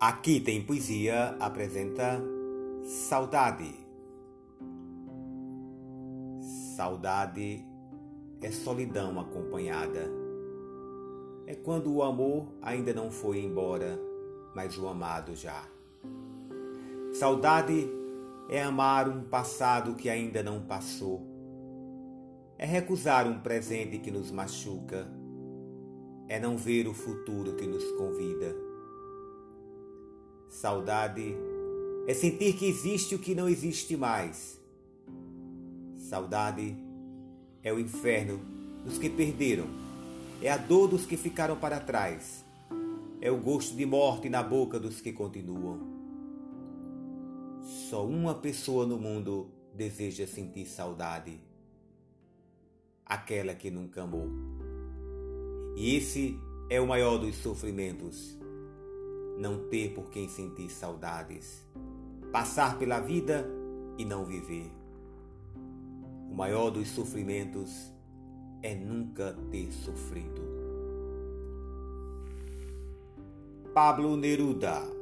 Aqui tem poesia apresenta saudade. Saudade é solidão acompanhada. É quando o amor ainda não foi embora, mas o amado já. Saudade é amar um passado que ainda não passou. É recusar um presente que nos machuca. É não ver o futuro que nos convida Saudade é sentir que existe o que não existe mais. Saudade é o inferno dos que perderam, é a dor dos que ficaram para trás, é o gosto de morte na boca dos que continuam. Só uma pessoa no mundo deseja sentir saudade: aquela que nunca amou. E esse é o maior dos sofrimentos não ter por quem sentir saudades, passar pela vida e não viver. O maior dos sofrimentos é nunca ter sofrido. Pablo Neruda